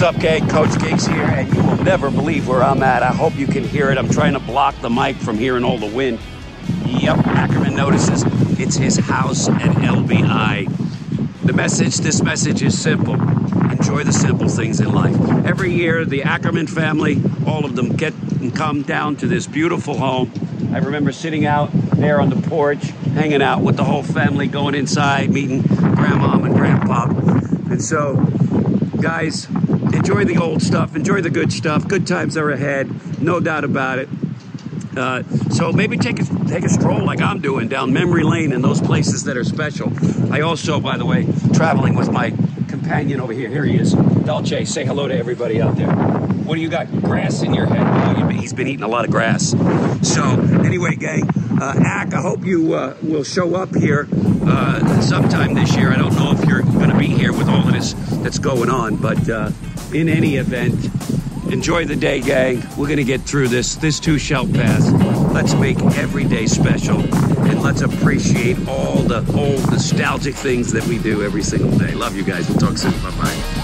What's up, gang? Coach Gigs here, and you will never believe where I'm at. I hope you can hear it. I'm trying to block the mic from hearing all the wind. Yep, Ackerman notices it's his house at LBI. The message, this message is simple. Enjoy the simple things in life. Every year, the Ackerman family, all of them, get and come down to this beautiful home. I remember sitting out there on the porch, hanging out with the whole family, going inside, meeting grandmom and grandpa. And so, guys, enjoy the old stuff, enjoy the good stuff. Good times are ahead, no doubt about it. Uh, so maybe take a, take a stroll like I'm doing down memory lane in those places that are special. I also, by the way, traveling with my companion over here. Here he is. Dolce, say hello to everybody out there. What do you got? Grass in your head? He's been eating a lot of grass. So anyway, gang, uh, Ack, I hope you uh, will show up here uh, sometime this year. I don't know if you're going to be here with all of this that's going on, but uh, in any event, enjoy the day, gang. We're going to get through this. This too shall pass. Let's make every day special and let's appreciate all the old nostalgic things that we do every single day. Love you guys. We'll talk soon. Bye bye.